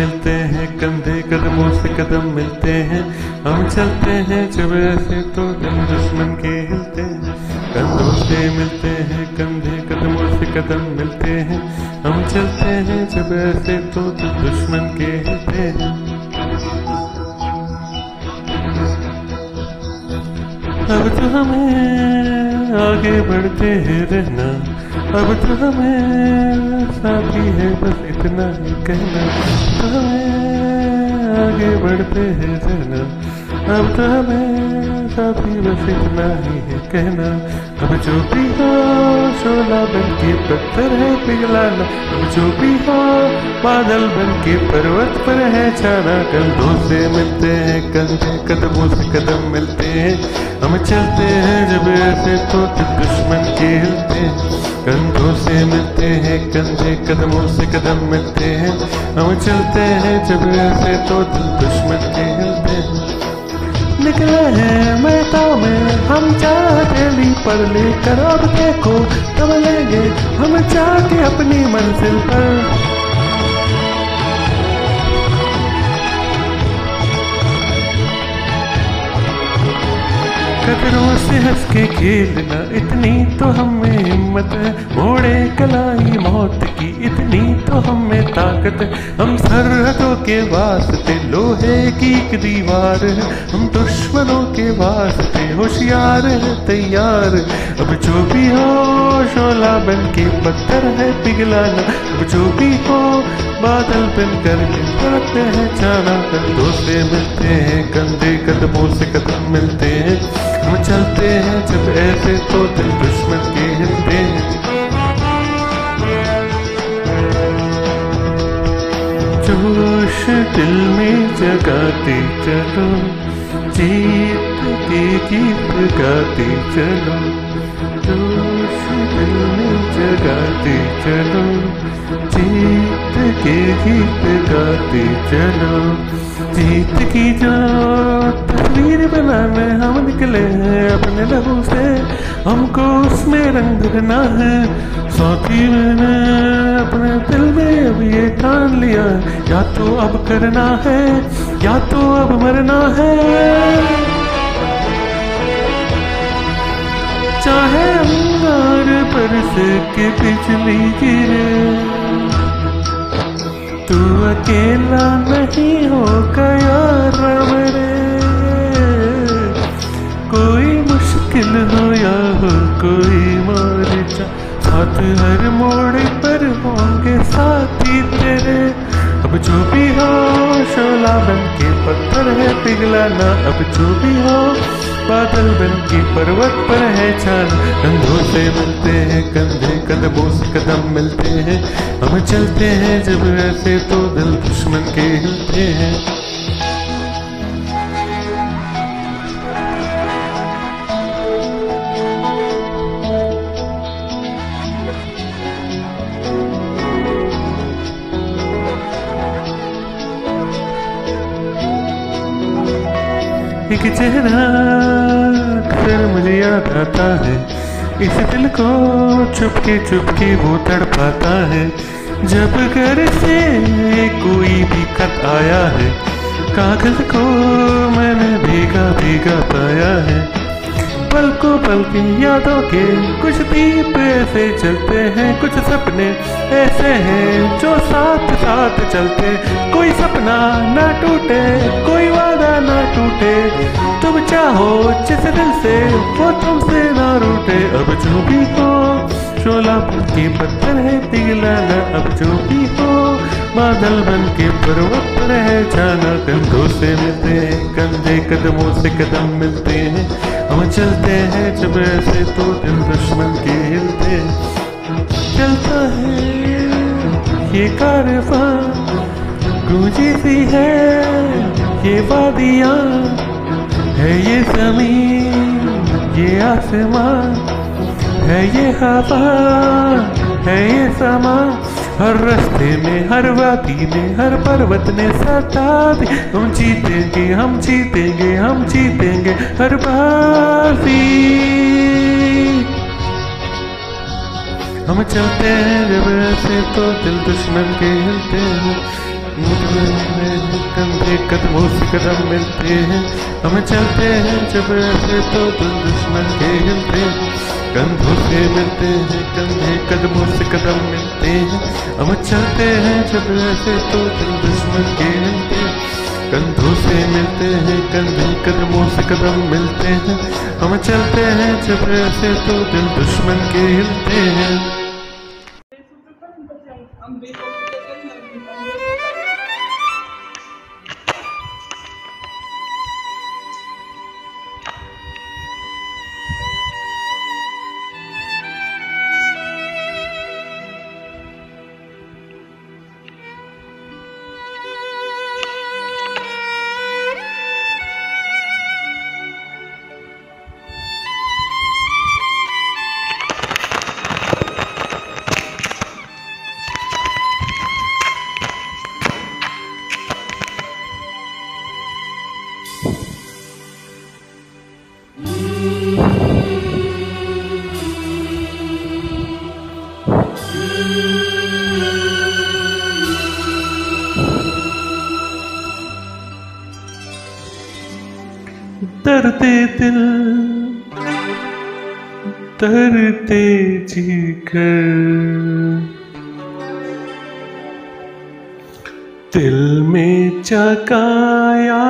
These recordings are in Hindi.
मिलते हैं, कंधे कदमों से कदम मिलते हैं। हम चलते हैं, जब ऐसे तो दिल दुश्मन के हिलते हैं। कंधों से मिलते हैं, कंधे कदमों से कदम मिलते हैं। हम चलते हैं, जब ऐसे तो दिल दुश्मन के हिलते हैं। अब तो हमें आगे बढ़ते हैं रहना। अब तो हमें साथी है, बस इतना ही कहना। तो हमें आगे बढ़ते हैं रहना अब तो हमें साथी, बस इतना ही है कहना। अब जो भी हो शोला बन के पत्थर है पिघलाना। अब जो भी हो, बादल बन के पर्वत पर है छाना। कंधों से मिलते हैं कंधे कदमों से कदम मिलते हैं। हम चलते हैं, जब ऐसे तो दुश्मन के हिलते हैं। कंधों से मिलते हैं, कंधे कदमों से कदम मिलते हैं। हम चलते हैं, जब ऐसे तो दिल दुश्मन के हिलते हैं। निकले हैं मैदान में, हम चाहते पर लेकर अब देखो तब लेंगे हम जाके अपनी मंजिल पर। कदरों से हंस के खेलना इतनी तो हमें हिम्मत है। मोड़े कलाई, मौत की इतनी तो हमें ताकत है। हम सरहदों के वास्ते, लोहे की एक दीवार है। हम दुश्मनों के वास्ते होशियार है, तैयार अब जो भी हो, शोला बन के पत्थर है पिघलाना। अब जो भी हो बादल बन कर करते हैं जाना कंधों से मिलते हैं, कंधे कदमों से कदम मिलते हैं। हम चलते हैं जब ऐसे तो दिल दुश्मन के हिलते हैं। जोश दिल में जगाते चलो, जीत के गीत गाते चलो। जोश दिल में जगाते चलो जीत के गीत गाते चलो। जीत की जो तस्वीर बनाने हम निकले हैं अपने लहू से। हमको उसमें रंग भरना है। साथी मैंने अपने दिल में अब ये ठान लिया। या तो अब करना है, या तो अब मरना है। चाहे अंगार पर से के बिजली गिरे। तू अकेला नहीं हो गया रे। कोई मुश्किल हो या हो, कोई मोर्चा साथ हर मोड़ पर होंगे साथी तेरे। अब जो भी हो, शोला बन के पत्थर है पिघलाना, अब जो भी हो बादल बन के पर्वत पर है छान। कंधों से मिलते हैं कंधे, कदमों से कदम मिलते हैं। हम चलते हैं जब ऐसे तो दिल दुश्मन के हिलते हैं। एक चेहरा याद आता है। इस दिल को चुपके चुपके वो तड़पाता है। जब घर से कोई भी खत आया है, कागज़ को मैंने भीगा भीगा पाया है। पल को पल की यादों के कुछ दीप ऐसे चलते हैं, कुछ सपने ऐसे हैं जो साथ साथ चलते। कोई सपना ना टूटे, कोई वादा ना टूटे। तुम चाहो जिस दिल से, वो तुमसे ना रूठे। अब जो भी हो, शोला के पत्थर है पिघलाना अब जो भी हो, बादल बन के पर्वत पर है जाना कंधों से मिलते हैं, कंधे कदमों से कदम मिलते हैं। हम चलते हैं जब ऐसे तो दिल दुश्मन के हिलते चलता है ये कारवां, गूंजी सी है ये वादियाँ, है ये ज़मीन, ये आसमां है ये हवा, है ये समा। हर रास्ते में, हर वादी में, हर पर्वत ने सता दी। हम जीतेंगे हम जीतेंगे हम जीतेंगे हर बाजी हम चलते हैं जब ऐसे तो दिल दुश्मन के हिलते हैं। कंधे कदमों से कदम मिलते हैं। हम चलते हैं जब ऐसे तो दिल दुश्मन के हिलते हैं। कंधों से मिलते हैं, कंधे कदमों से कदम मिलते हैं। हम चलते हैं जब ऐसे तो दिल दुश्मन के हैं। कंधों से मिलते हैं, कंधे कदमों से कदम मिलते हैं। हम चलते हैं जब ऐसे तो दिल दुश्मन के हिलते हैं। दिल दर्दे जीकर। दिल में जगाया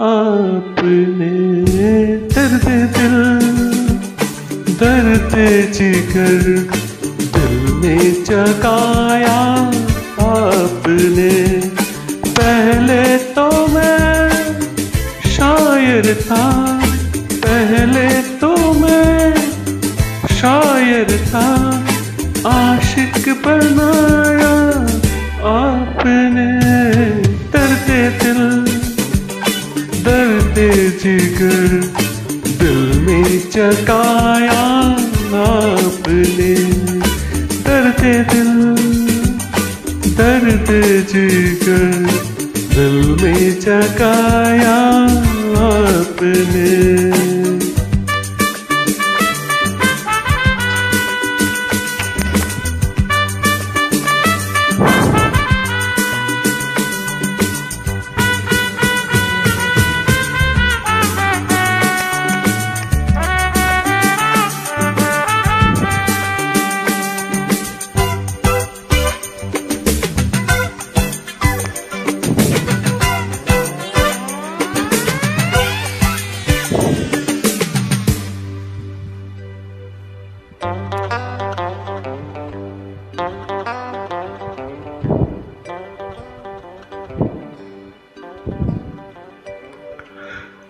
आपने दर्द दिल दर्द जिगर शायर था आशिक बनाया आपने दर्दे दिल। दर्द जिगर दिल में जगाया आपने दर्द दिल। दर्द जिगर दिल में जगाया आपने।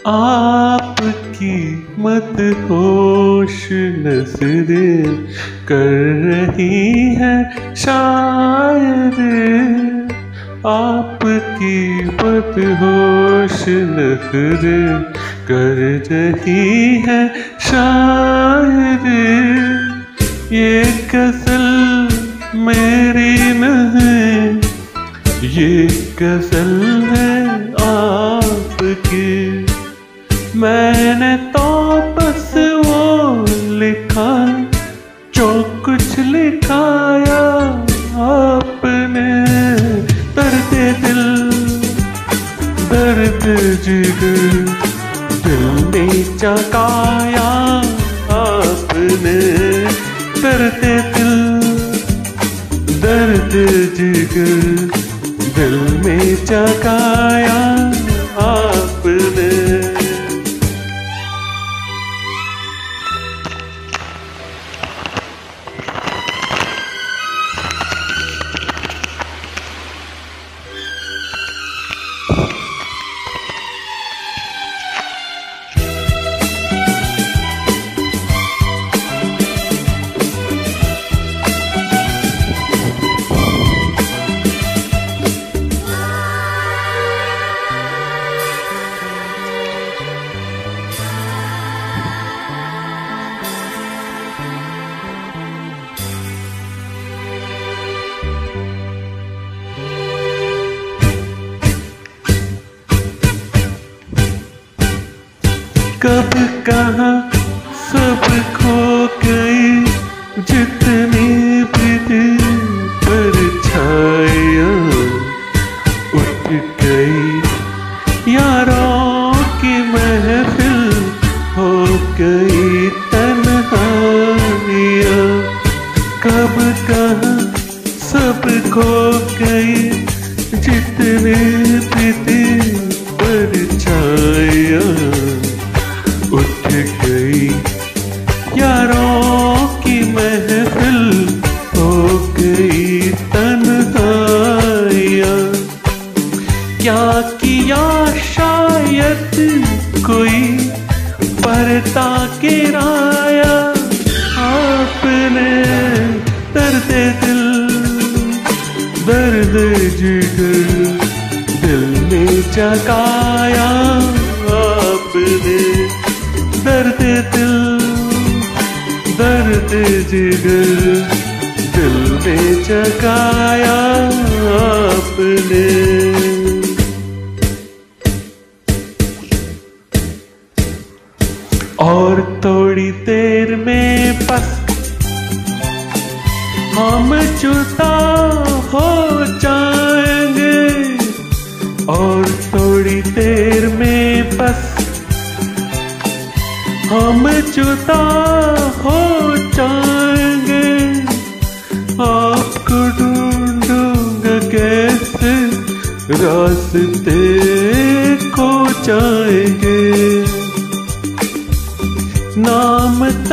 आपकी मत होश नज़रें कर रही है शायद। आपकी मत होश नज़रें कर रही है शायद। ये गज़ल मेरी नहीं, ये गज़ल है आपकी। मैंने तो बस वो लिखा, जो कुछ लिखाया आपने। दर्द दिल, दर्द जिगर दिल में जगाया आपने। दर्द दिल, दर्द जिगर दिल में जगाया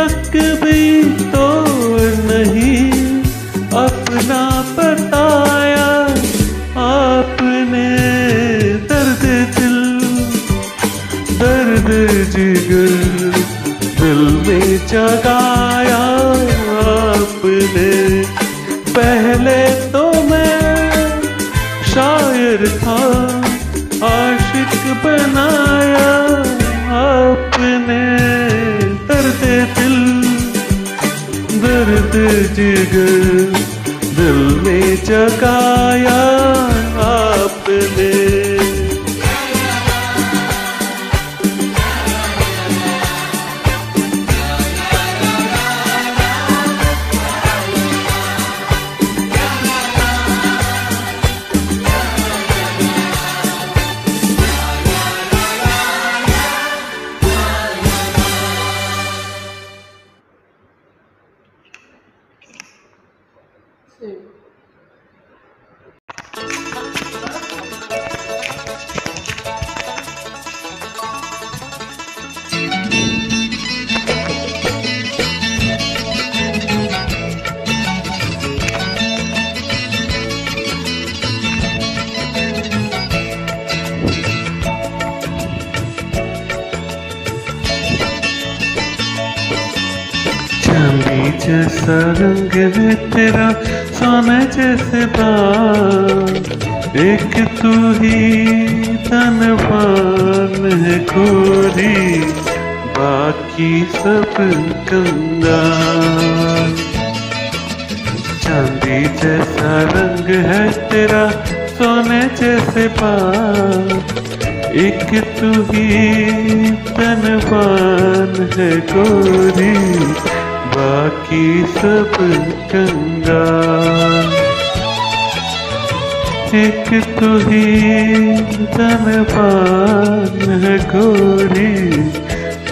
तक भी तो नहीं अपना जिगर दिल में जगाया जैसा रंग है तेरा सोने जैसे एक तू ही धनवान है गोरी बाकी सब गंगा चांदी जैसा रंग है तेरा सोने जैसे बाल। एक तू ही धनवान है गोरी बाकी सब चंगा। एक तू ही धनवान है गोरी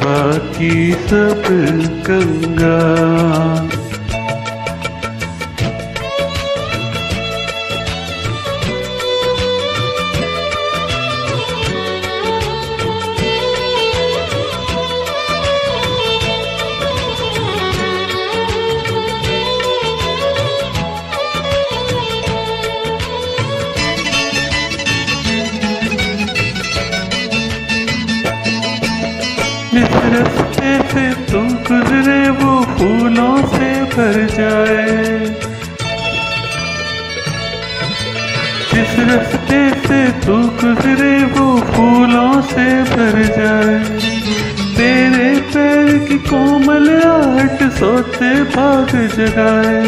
बाकी सब कंगाल भाग जगाए।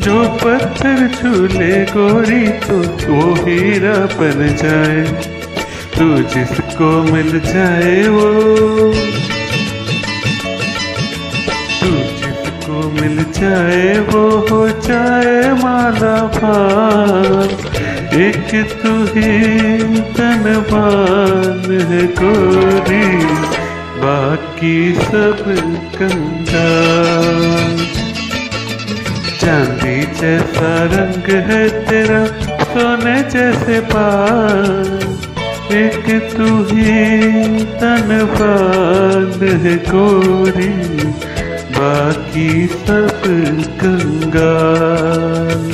जो पत्थर छूले गोरी तो वो हीरा बन जाए। तू जिसको मिल जाए वो। तू जिसको मिल जाए वो हो जाए माला भान एक तू ही धनवान है गोरी। बाकी सब कंगाल चांदी जैसा रंग है तेरा, सोने जैसे पान। एक तू ही तन है गोरी। बाकी सब कंगाल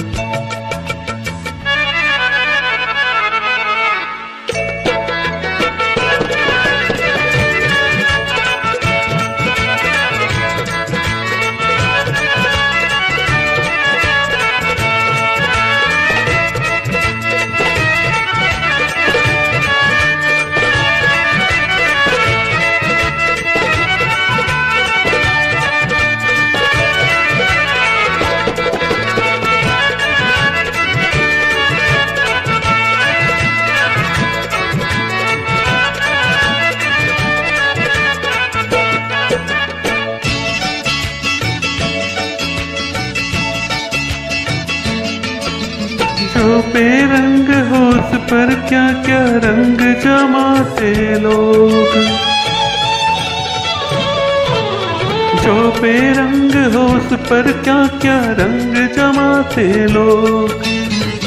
उस पर क्या क्या रंग जमाते लोग?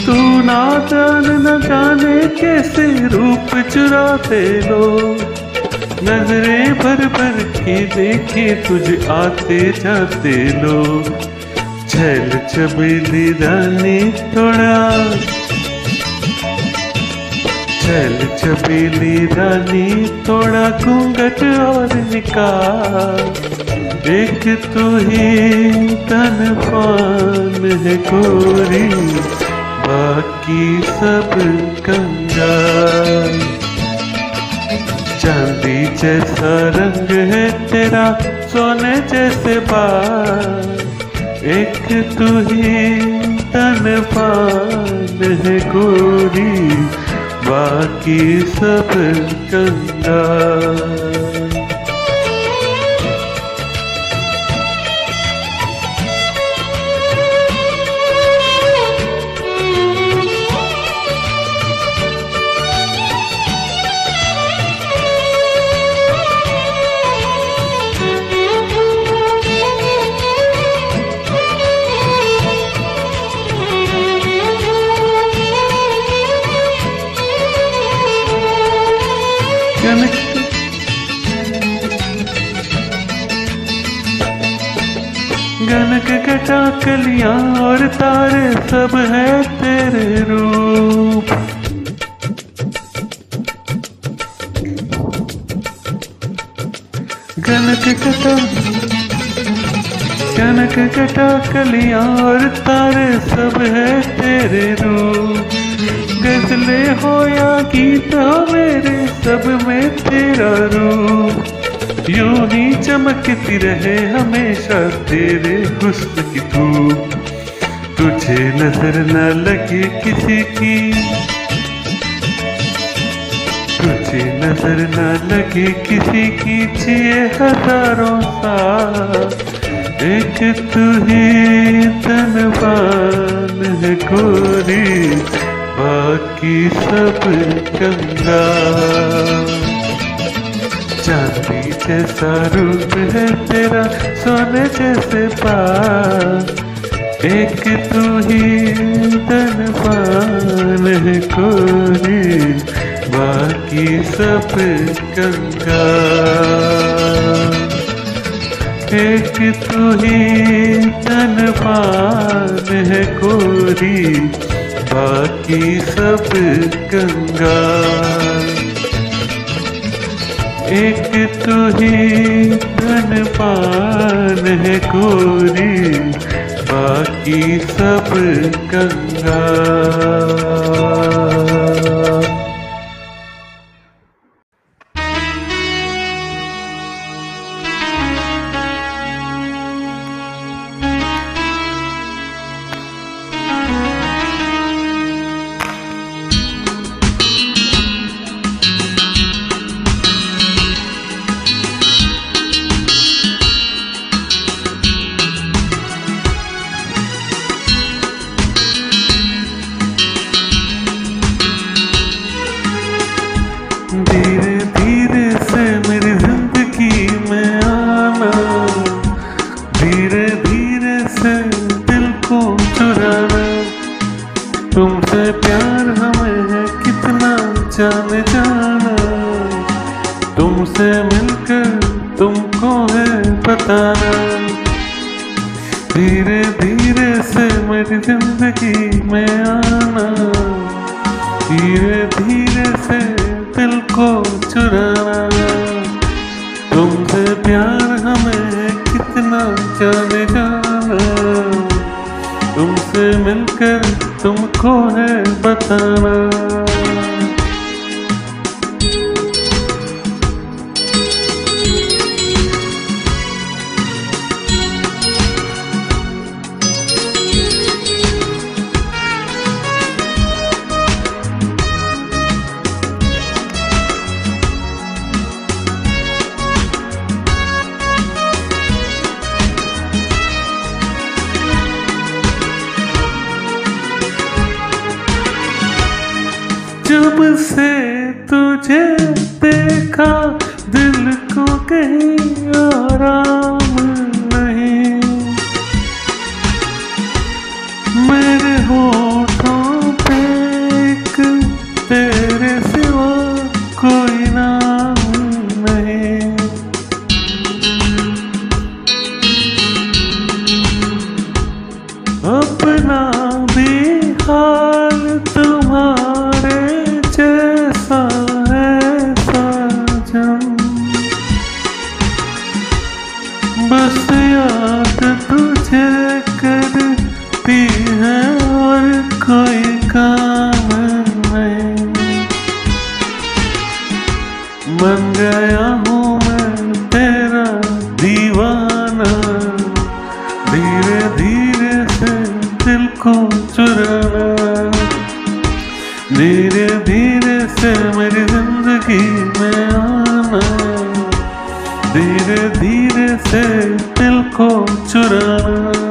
तू ना जान, न जाने कैसे रूप चुराते लोग? नज़रें भर भर के देखे तुझे आते जाते लोग। छल छबीली रानी थोड़ा। छल छबीली रानी थोड़ा घूंघट और निकाल। एक तू ही तन पान है गोरी, बाकी सब कंगाल। चांदी जैसा रंग है तेरा, सोने जैसे बाल। एक तू ही तन पान है गोरी, बाकी सब कंगाल। घटा कलियाँ और तारे सब है तेरे रूप। गनक घटा गनक घटा कलियाँ और तारे सब है तेरे रूप। गजले हो या गीत हो मेरे सब में तेरा रूप। यूँ ही चमकती रहे हमेशा तेरे हुस्न की धूप। तुझे नज़र न लगे किसी की। तुझे नज़र न लगे किसी की जिए हज़ारों साल एक तू ही तनवान है गोरी। बाकी सब गंगा। चांदी जैसा रूप है तेरा, सोने जैसे पान एक तू ही धनवान है कोई बाकी सब गंगा एक तू ही धनवान है कोरी बाकी सब गंगा एक तू ही धन पान है गोरी बाकी सब गंगा। जब से तुझे देखा दिल को कहीं आराम से दिल को चुराना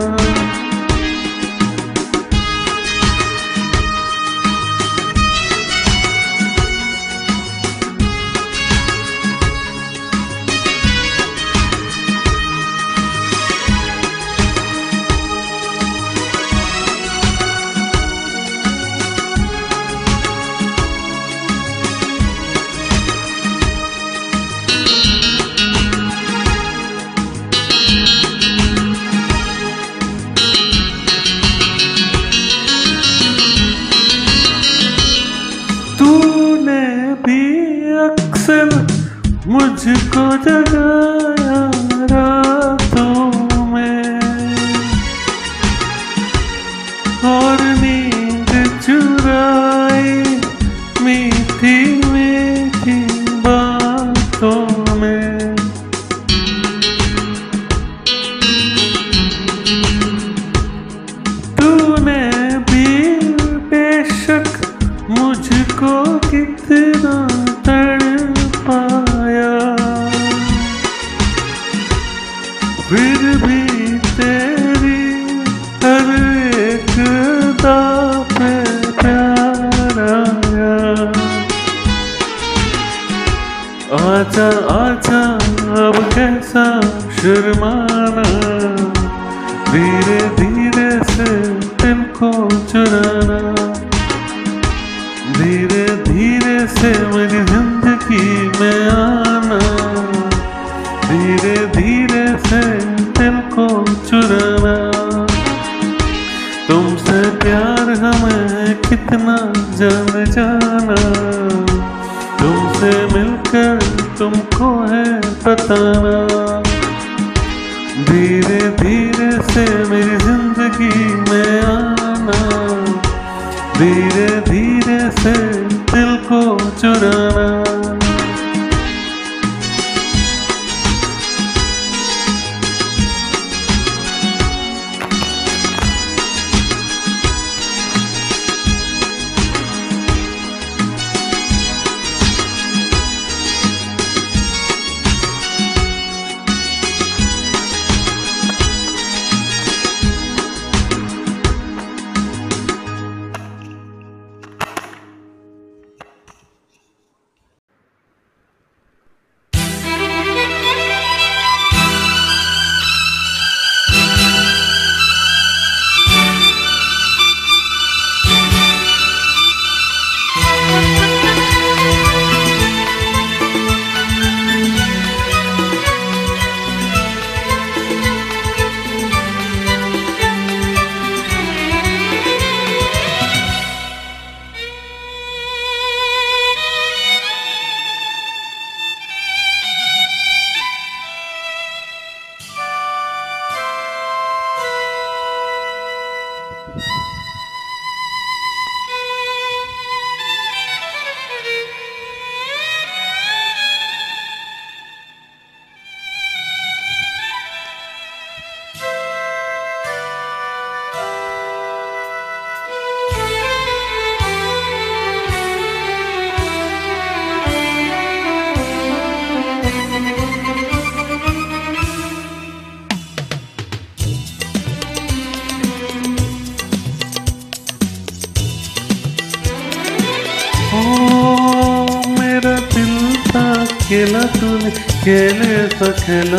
खेला तूने, खेले ऐसा खेला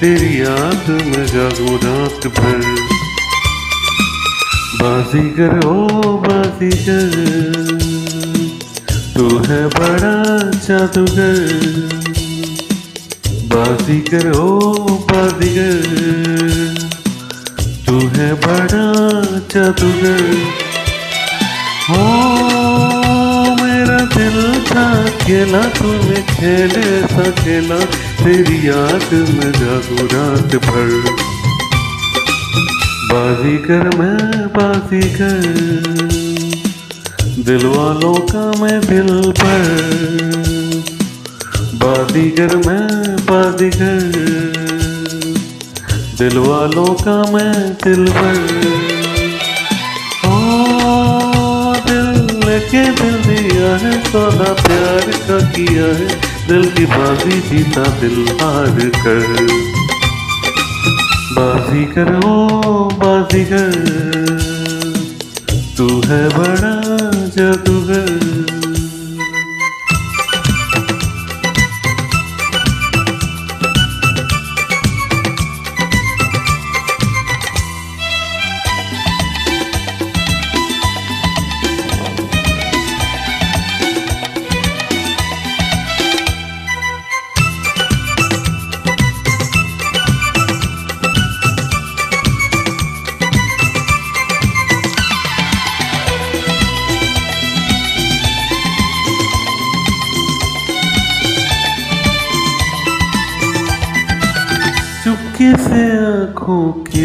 तेरी याद में जागू रात भर। बाजीगर ओ बाजीगर तू है बड़ा जादूगर। बाजीगर ओ बाजीगर तू है बड़ा जादूगर। हो दिल था खेला तूने खेल सा खेला तेरी याद में जागू रात भर। बाजीगर मैं बाजीगर दिल वालों का मैं दिल पर। बाजीगर मैं बाजीगर दिल वालों का मैं दिल पर। के दिल दिया है सोना प्यार का किया है। दिल की बाजी जीता दिल हार कर। बाजी करो बाजी कर। तू है बड़ा जादूगर।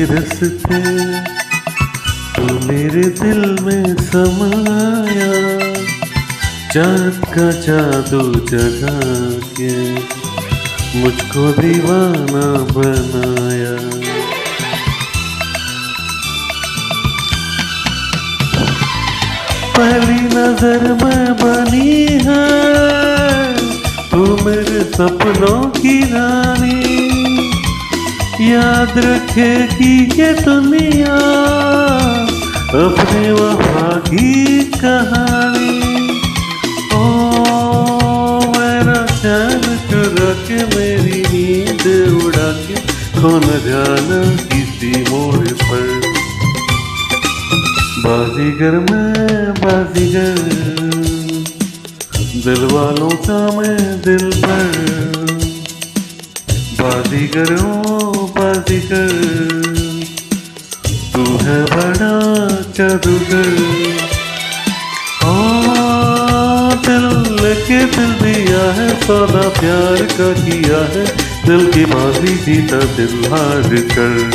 रस्ते, तू मेरे दिल में समाया। चाँद का जादू जगा के मुझको दीवाना बनाया। पहली नज़र में बनी है, तू मेरे सपनों की रानी। याद रखेगी ये दुनिया। अपने वफा की कहानी। ओ, मेरा चैन चुरा के मेरी नींद उड़ा के खो न जाना किसी मोड़ पर। बाजीगर मैं, बाजीगर। दिल वालों का मैं दिल पर। बाजीगर ओ बाजीगर तू है बड़ा जादूगर दिल के दिल दिया है, सौदा प्यार का किया है। दिल की बाजी जीता दिल हार कर।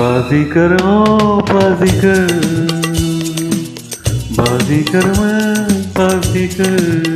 बाजी कर, ओ बाजी कर। बाजी कर मैं, बाजी कर।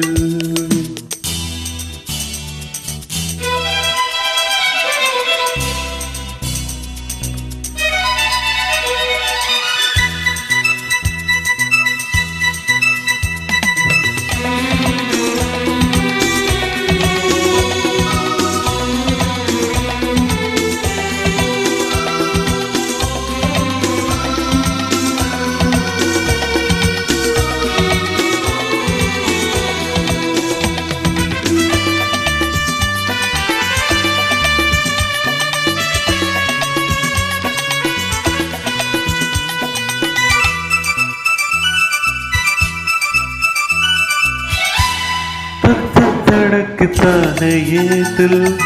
दिल।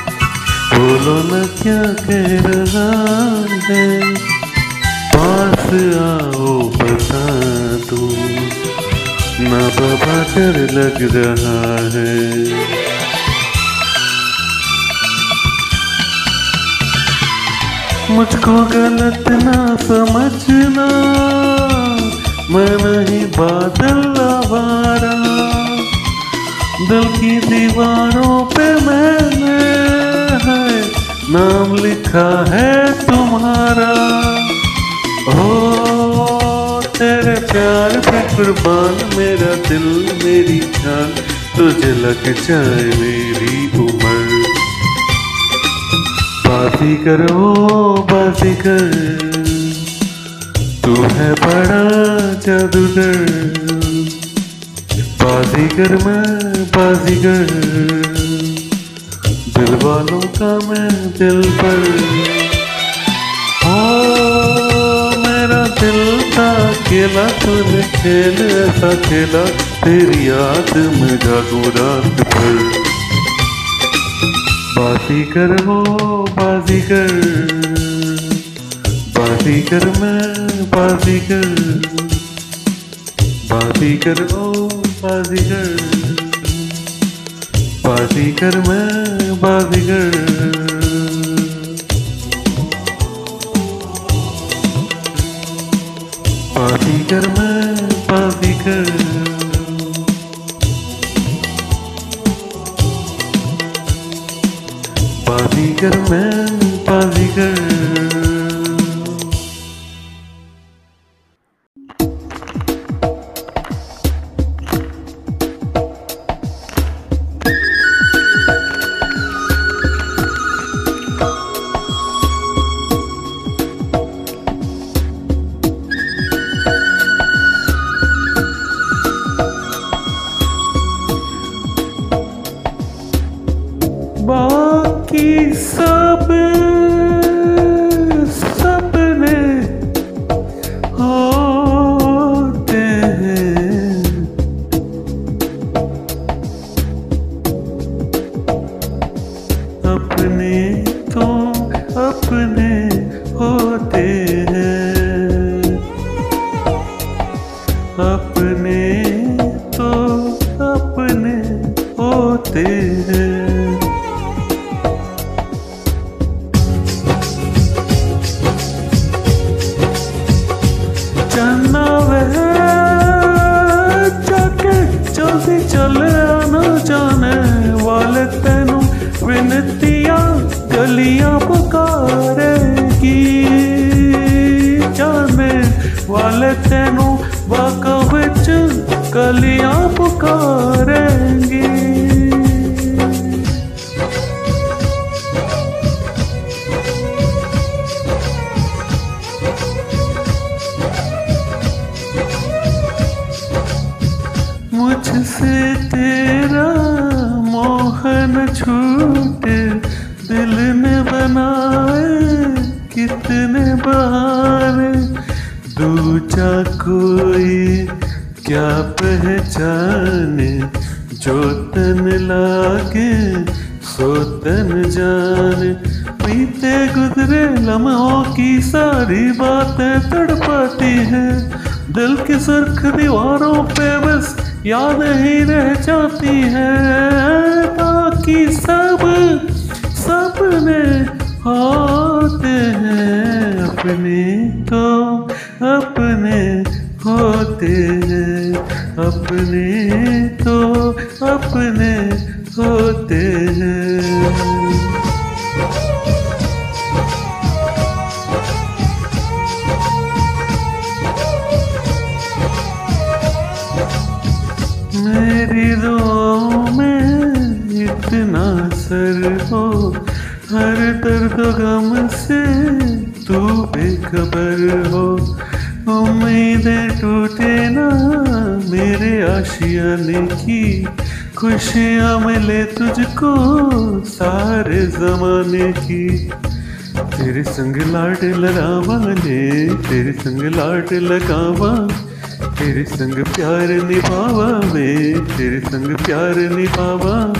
बोलो न क्या कह रहा है? पास आओ, बता दो। ना बाबा डर लग रहा है। मुझको गलत ना समझना। मैं नहीं बादल दिल की दीवारों पे मैंने है नाम लिखा है तुम्हारा। हो तेरे प्यार पे कुर्बान, मेरा दिल मेरी जान, तुझे लग जाए मेरी उम्र। बाजी करो बाजी कर, तू है बड़ा जादूगर। बाजीगर मैं बाजीगर, दिल वालों का मैं दिल पर। ओ मेरा दिल था खेला तूने खेल ऐसा खेला, तेरी याद में जागू रात भर। बाजीगर हो, बाजीगर बाजीगर मैं बाजीगर बाजीगर ओ बाजीगर। बाजीगर मैं बाजीगर। बाजीगर मैं बाजीगर। जाती है बाकी सब सपने होते हैं। अपने तो अपने होते हैं। अपने खुशियाँ मिले तुझको सारे जमाने की। तेरे संग लाड लगावा ने, तेरे संग लाड लगावा। तेरे संग प्यार निभावा वे तेरे संग प्यार निभावा।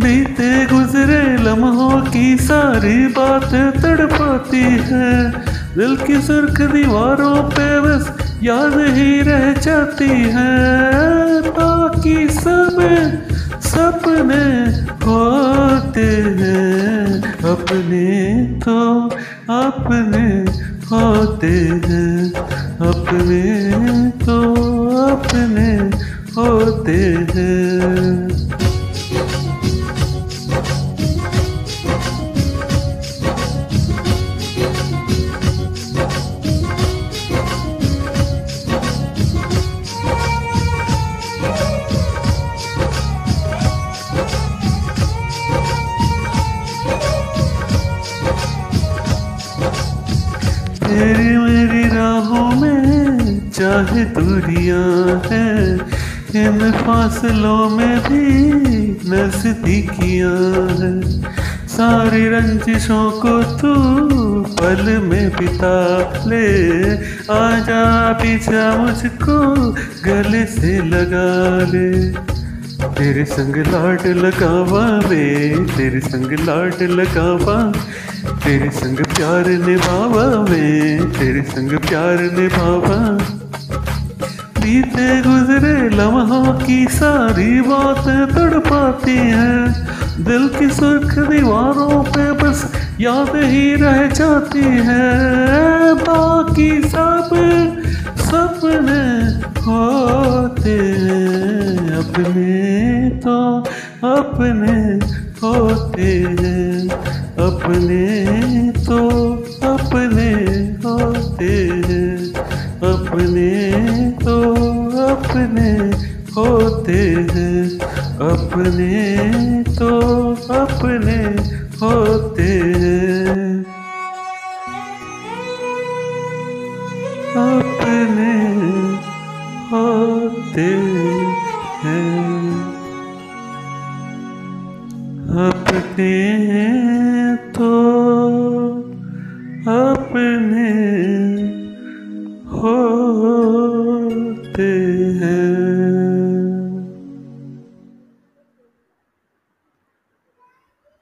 बीते गुजरे लम्हों की सारी बातें तड़पाती है। दिल की सुर्ख दीवारों पे बस याद ही रह जाती है। बाकी सब सपने होते हैं। अपने तो अपने होते हैं। अपने तो अपने होते हैं। हैं, इन फासलों में भी नजदीकियाँ हैं। सारी रंजिशों को तू पल में बिता ले, आजा पीछा मुझको गले से लगा ले। तेरे संग लाड लगावा वे तेरे संग लाड लगावा, तेरे संग प्यार निभावा वे तेरे संग प्यार निभावा। बीते गुजरे लम्हों की सारी बातें तड़पाती हैं। दिल की सुर्ख दीवारों पे बस याद ही रह जाती है। बाकी सब सपने होते हैं। अपने तो अपने होते हैं। अपने तो अपने होते हैं। अपने तो अपने होते हैं। अपने तो अपने होते हैं। अपने होते हैं। अपने तो अपने हैं